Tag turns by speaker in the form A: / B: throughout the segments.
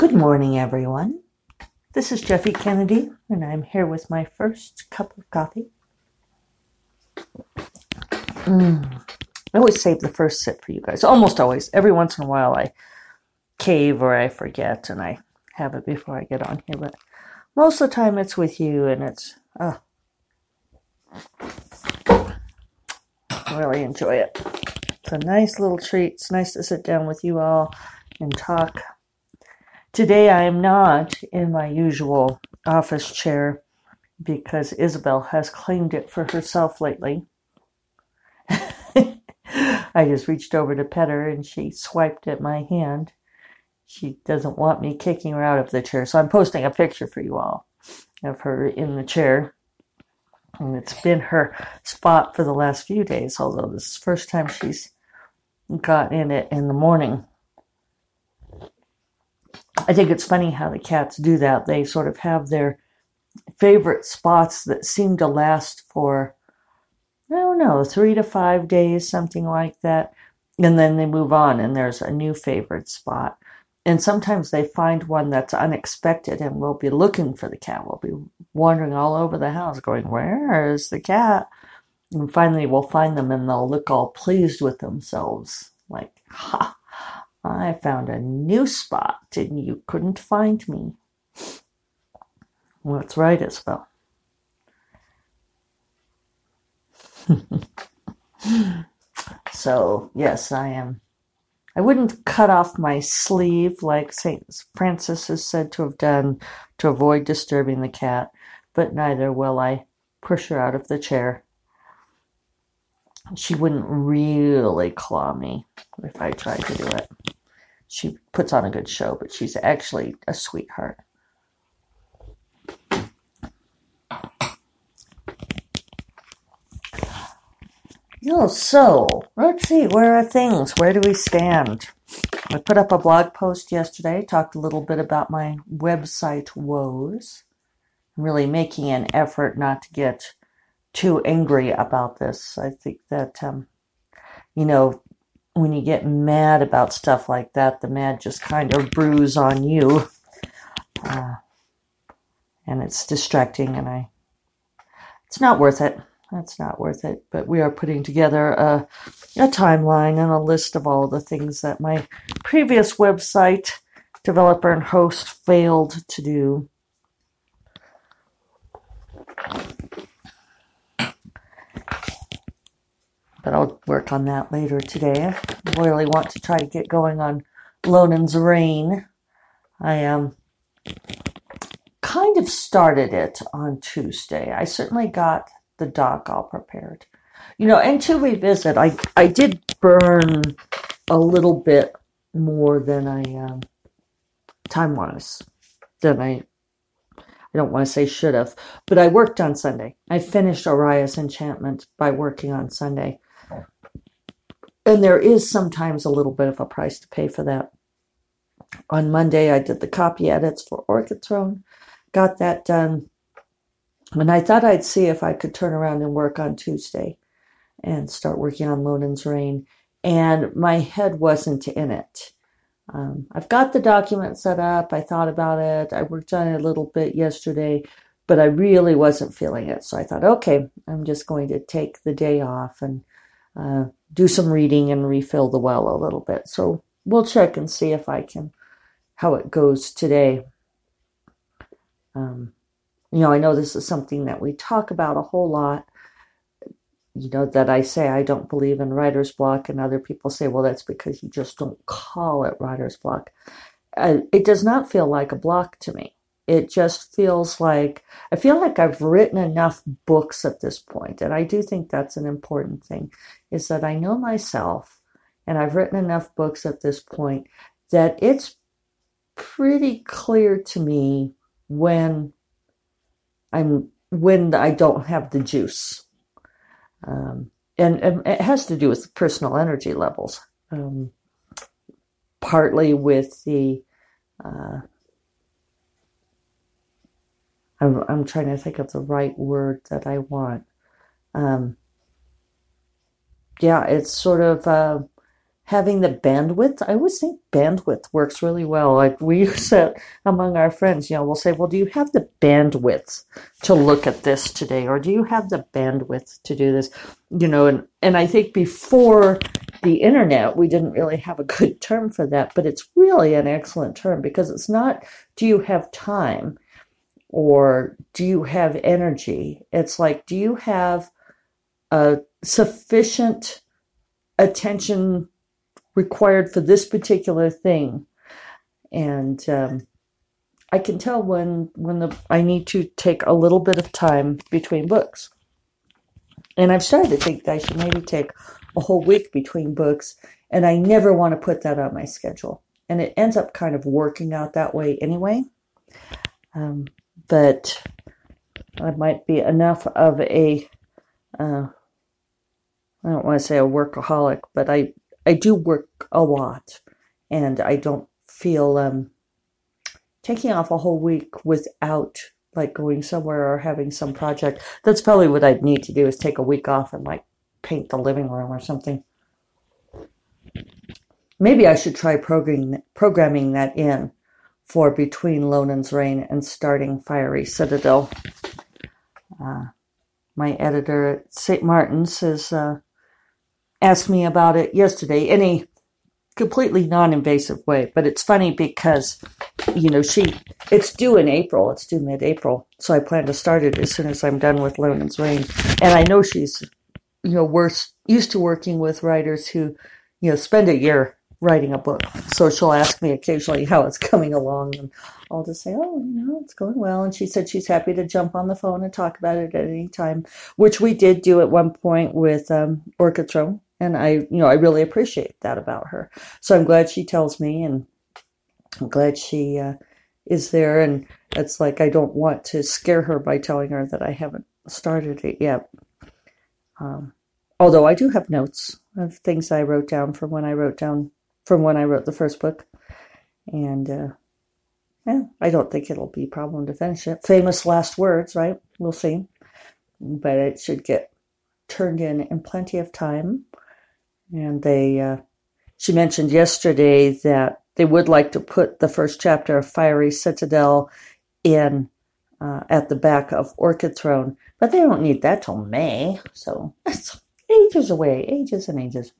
A: Good morning, everyone. This is Jeffe Kennedy, and I'm here with my first cup of coffee. Mm. I always save the first sip for you guys. Almost always. Every once in a while, I cave or I forget and I have it before I get on here. But most of the time, it's with you, and it's. Oh, really enjoy it. It's a nice little treat. It's nice to sit down with you all and talk. Today I am not in my usual office chair because Isabel has claimed it for herself lately. I just reached over to pet her and she swiped at my hand. She doesn't want me kicking her out of the chair, so I'm posting a picture for you all of her in the chair. And it's been her spot for the last few days, although this is the first time she's got in it in the morning. I think it's funny how the cats do that. They sort of have their favorite spots that seem to last for, I don't know, three to five days, something like that. And then they move on and there's a new favorite spot. And sometimes they find one that's unexpected and we'll be looking for the cat. We'll be wandering all over the house going, Where is the cat? And finally we'll find them and they'll look all pleased with themselves. Like, ha, I found a new spot and you couldn't find me. Well, that's right, Isabel. so, yes, I am. I wouldn't cut off my sleeve like St. Francis is said to have done to avoid disturbing the cat, but neither will I push her out of the chair. She wouldn't really claw me if I tried to do it she puts on a good show, but she's actually a sweetheart. Oh, so let's see, where are things? Where do we stand? I put up a blog post yesterday, talked a little bit about my website woes. I'm really making an effort not to get too angry about this. I think that, um, you know, when you get mad about stuff like that, the mad just kind of brews on you. Uh, and it's distracting, and I, it's not worth it. That's not worth it. But we are putting together a, a timeline and a list of all the things that my previous website developer and host failed to do. But I'll work on that later today. I really want to try to get going on Lonen's Reign. I um kind of started it on Tuesday. I certainly got the doc all prepared. You know, and to revisit, I I did burn a little bit more than I um, time wise than I I don't want to say should have, but I worked on Sunday. I finished Oria's Enchantment by working on Sunday. And there is sometimes a little bit of a price to pay for that. On Monday, I did the copy edits for Orchid Throne, got that done. And I thought I'd see if I could turn around and work on Tuesday and start working on Lonen's Reign. And my head wasn't in it. Um, I've got the document set up. I thought about it. I worked on it a little bit yesterday, but I really wasn't feeling it. So I thought, okay, I'm just going to take the day off and uh, do some reading and refill the well a little bit. So we'll check and see if I can, how it goes today. Um, you know, I know this is something that we talk about a whole lot. You know, that I say I don't believe in writer's block, and other people say, well, that's because you just don't call it writer's block. Uh, it does not feel like a block to me. It just feels like I feel like I've written enough books at this point, and I do think that's an important thing is that I know myself and I've written enough books at this point that it's pretty clear to me when I'm when I don't have the juice. Um, and, and, it has to do with personal energy levels, um, partly with the uh, I'm, trying to think of the right word that I want. Um, yeah, it's sort of uh, having the bandwidth. I always think bandwidth works really well. Like we said among our friends, you know, we'll say, well, do you have the bandwidth to look at this today? Or do you have the bandwidth to do this? You know, and, and I think before the internet, we didn't really have a good term for that, but it's really an excellent term because it's not, do you have time or do you have energy? It's like, do you have a sufficient attention required for this particular thing. And um, I can tell when when the I need to take a little bit of time between books. And I've started to think I should maybe take a whole week between books, and I never want to put that on my schedule. And it ends up kind of working out that way anyway. Um, but I might be enough of a uh, I don't want to say a workaholic, but I I do work a lot, and I don't feel um, taking off a whole week without like going somewhere or having some project. That's probably what I'd need to do is take a week off and like paint the living room or something. Maybe I should try programming programming that in for between Lonen's Reign and starting Fiery Citadel. Uh, my editor at St. Martin's has uh, asked me about it yesterday in a completely non-invasive way. But it's funny because, you know, she it's due in April. It's due mid-April, so I plan to start it as soon as I'm done with Lonen's Reign. And I know she's, you know, worse used to working with writers who, you know, spend a year writing a book. So she'll ask me occasionally how it's coming along, and I'll just say, "Oh, you know, it's going well." And she said she's happy to jump on the phone and talk about it at any time, which we did do at one point with um, and I, you know, I really appreciate that about her. So I'm glad she tells me, and I'm glad she uh, is there. And it's like I don't want to scare her by telling her that I haven't started it yet. Um, although I do have notes of things I wrote down from when I wrote down from when I wrote the first book, and uh, yeah, I don't think it'll be a problem to finish it. Famous last words, right? We'll see, but it should get turned in in plenty of time and they, uh, she mentioned yesterday that they would like to put the first chapter of Fiery Citadel in uh, at the back of Orchid Throne, but they don't need that till May, so that's ages away, ages and ages.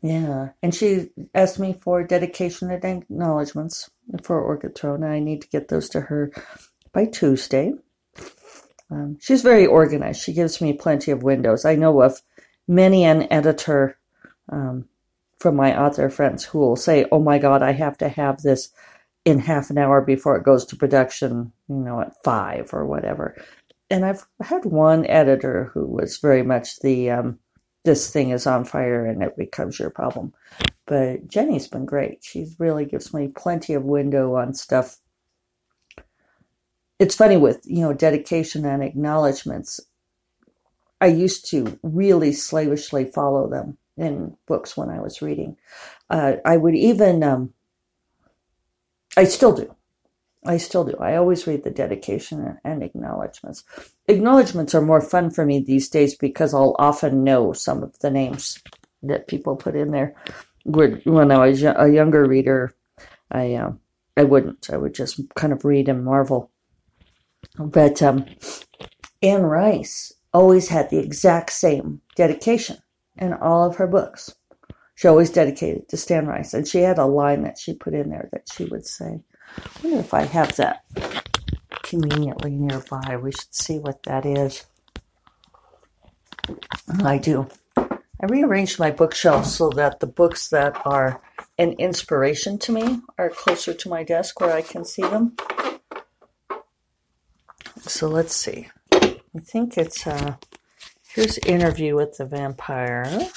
A: Yeah, and she asked me for dedication and acknowledgments for Orchid Throne, I need to get those to her by Tuesday. Um, she's very organized. She gives me plenty of windows. I know of many an editor um, from my author friends who will say, "Oh my God, I have to have this in half an hour before it goes to production," you know, at five or whatever. And I've had one editor who was very much the um, "this thing is on fire and it becomes your problem." But Jenny's been great. She really gives me plenty of window on stuff it's funny with you know dedication and acknowledgments i used to really slavishly follow them in books when i was reading. Uh, i would even um, i still do. I still do. I always read the dedication and acknowledgments. Acknowledgments are more fun for me these days because i'll often know some of the names that people put in there. When i was a younger reader i um, i wouldn't. I would just kind of read and marvel but um, Anne Rice always had the exact same dedication in all of her books. She always dedicated to Stan Rice, and she had a line that she put in there that she would say. I wonder if I have that conveniently nearby. We should see what that is. I do. I rearranged my bookshelf so that the books that are an inspiration to me are closer to my desk where I can see them. So let's see. I think it's uh here's interview with the vampire.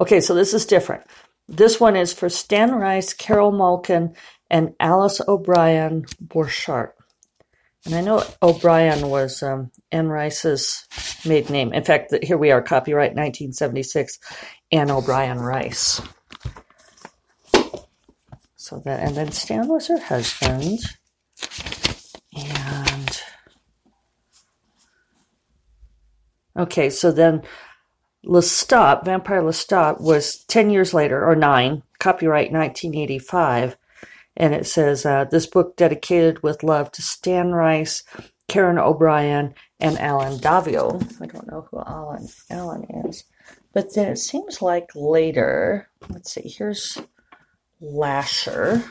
A: Okay, so this is different. This one is for Stan Rice, Carol Malkin, and Alice O'Brien Borchardt. And I know O'Brien was um, Anne Rice's maiden name. In fact, here we are, copyright 1976, Anne O'Brien Rice. So that, and then Stan was her husband. And okay, so then Lestat, Vampire Lestat, was 10 years later, or nine, copyright 1985. And it says, uh, this book dedicated with love to Stan Rice, Karen O'Brien, and Allen Daviau. I don't know who Alan Allen is. But then it seems like later, let's see, here's Lasher.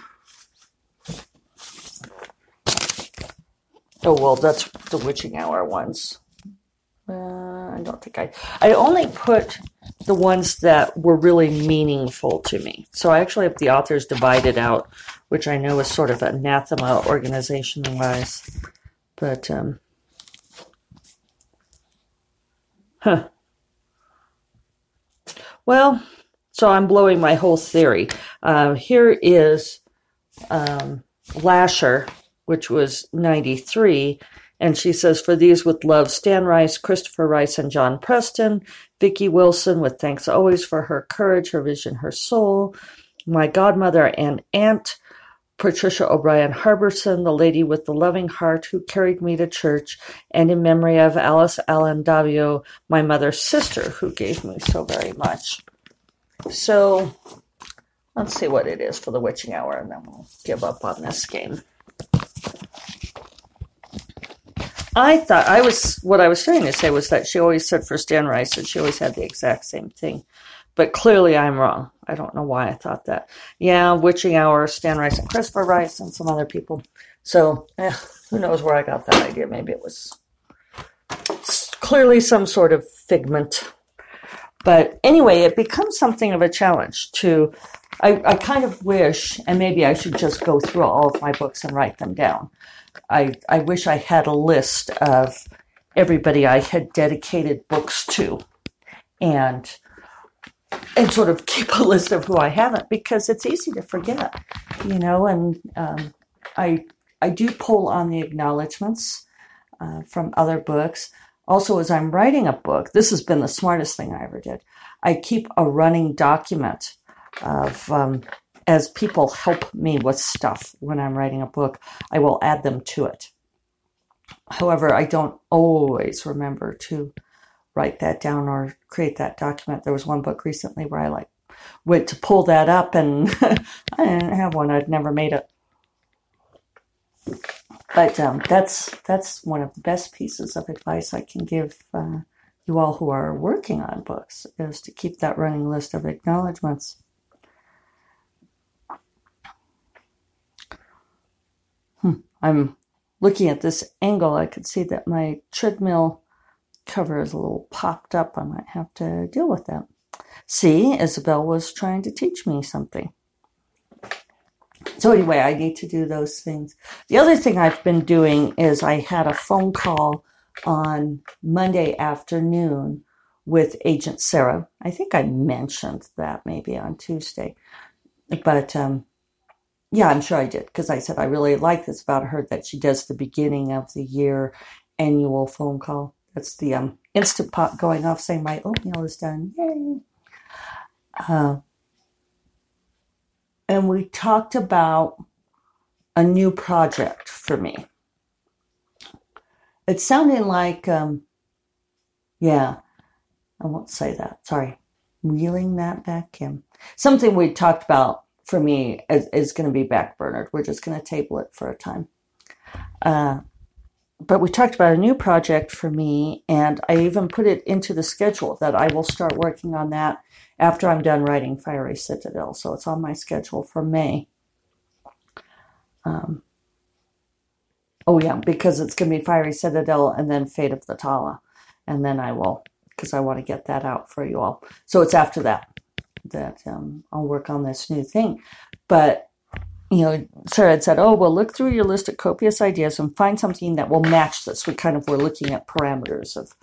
A: Oh, well, that's the witching hour ones. Uh, I don't think I. I only put the ones that were really meaningful to me. So I actually have the authors divided out, which I know is sort of anathema organization wise. But, um, huh. Well, so I'm blowing my whole theory. Uh, here is um, Lasher, which was 93. And she says, For these with love, Stan Rice, Christopher Rice, and John Preston. Vicki Wilson, with thanks always for her courage, her vision, her soul. My godmother and aunt, Patricia O'Brien Harbison, the lady with the loving heart who carried me to church, and in memory of Alice Allen Daviau, my mother's sister, who gave me so very much. So let's see what it is for the witching hour, and then we'll give up on this game. I thought I was what I was trying to say was that she always said for Stan Rice that she always had the exact same thing. But clearly I'm wrong. I don't know why I thought that. Yeah, Witching Hour, Stan Rice and Christopher Rice and some other people. So eh, who knows where I got that idea. Maybe it was clearly some sort of figment. But anyway, it becomes something of a challenge to I, I kind of wish, and maybe I should just go through all of my books and write them down. I, I wish I had a list of everybody I had dedicated books to and and sort of keep a list of who I haven't because it's easy to forget, you know. And um, I I do pull on the acknowledgments uh, from other books. Also, as I'm writing a book, this has been the smartest thing I ever did. I keep a running document of um, as people help me with stuff when I'm writing a book, I will add them to it. However, I don't always remember to write that down or create that document. There was one book recently where I like went to pull that up and I didn't have one. I'd never made it. But um, that's that's one of the best pieces of advice I can give uh, you all who are working on books is to keep that running list of acknowledgments. I'm looking at this angle, I could see that my treadmill cover is a little popped up. I might have to deal with that. See, Isabel was trying to teach me something. So anyway, I need to do those things. The other thing I've been doing is I had a phone call on Monday afternoon with Agent Sarah. I think I mentioned that maybe on Tuesday. But um, yeah, I'm sure I did because I said I really like this about her that she does the beginning of the year annual phone call. That's the um, instant pot going off saying my oatmeal is done. Yay! Uh, and we talked about a new project for me. It's sounding like, um, yeah, I won't say that. Sorry. Reeling that back, Kim. Something we talked about for me is, is going to be backburnered. We're just going to table it for a time. Uh, but we talked about a new project for me, and I even put it into the schedule that I will start working on that after I'm done writing Fiery Citadel. So it's on my schedule for May. Um, oh, yeah, because it's going to be Fiery Citadel and then Fate of the Tala. And then I will, because I want to get that out for you all. So it's after that that um, I'll work on this new thing. But you know, Sarah had said, "Oh, well, look through your list of copious ideas and find something that will match this." We kind of were looking at parameters of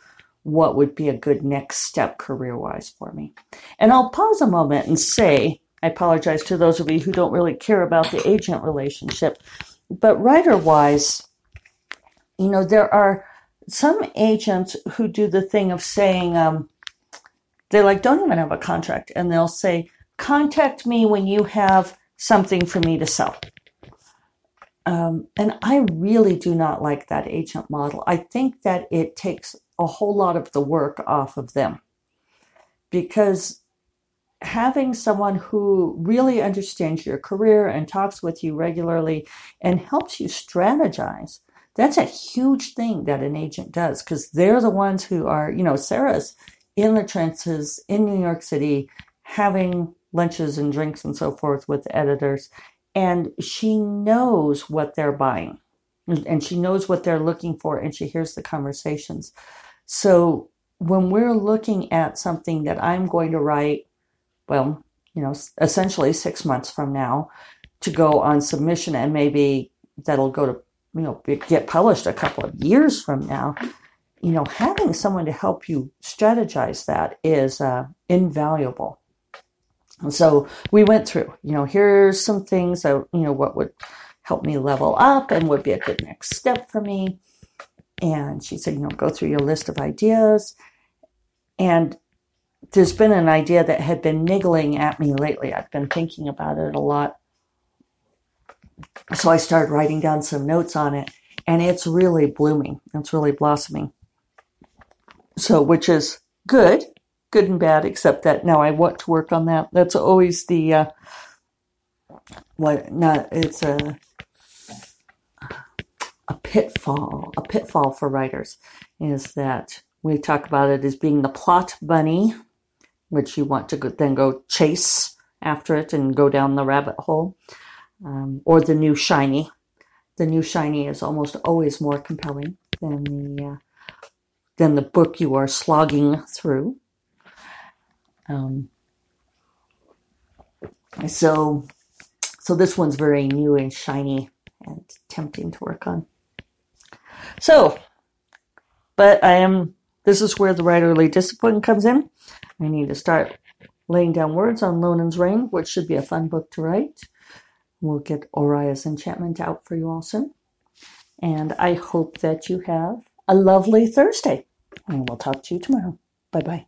A: what would be a good next step career-wise for me. And I'll pause a moment and say, I apologize to those of you who don't really care about the agent relationship, but writer-wise, you know, there are some agents who do the thing of saying, um, they like don't even have a contract and they'll say, contact me when you have something for me to sell. um, and I really do not like that agent model. I think that it takes a whole lot of the work off of them because having someone who really understands your career and talks with you regularly and helps you strategize that's a huge thing that an agent does because they're the ones who are you know sarah's in the trenches in new york city having lunches and drinks and so forth with editors. And she knows what they're buying and she knows what they're looking for and she hears the conversations. So when we're looking at something that i'm going to write well you know essentially six months from now to go on submission and maybe that'll go to you know get published a couple of years from now you know having someone to help you strategize that is uh, invaluable so we went through, you know, here's some things that, you know, what would help me level up and would be a good next step for me. And she said, you know, go through your list of ideas. And there's been an idea that had been niggling at me lately. I've been thinking about it a lot. So I started writing down some notes on it, and it's really blooming. It's really blossoming. So, which is good good and bad, except that now I want to work on that. That's always the uh, what not it's a a pitfall. A pitfall for writers is that we talk about it as being the plot bunny, which you want to go, then go chase after it and go down the rabbit hole, um, or the new shiny. The new shiny is almost always more compelling than the uh, than the book you are slogging through. Um, so, so this one's very new and shiny and tempting to work on. So, but I am, this is where the writerly discipline comes in. I need to start laying down words on Lonen's Reign, which should be a fun book to write. We'll get Oria's Enchantment out for you all soon. And I hope that you have a lovely Thursday. And we'll talk to you tomorrow. Bye bye.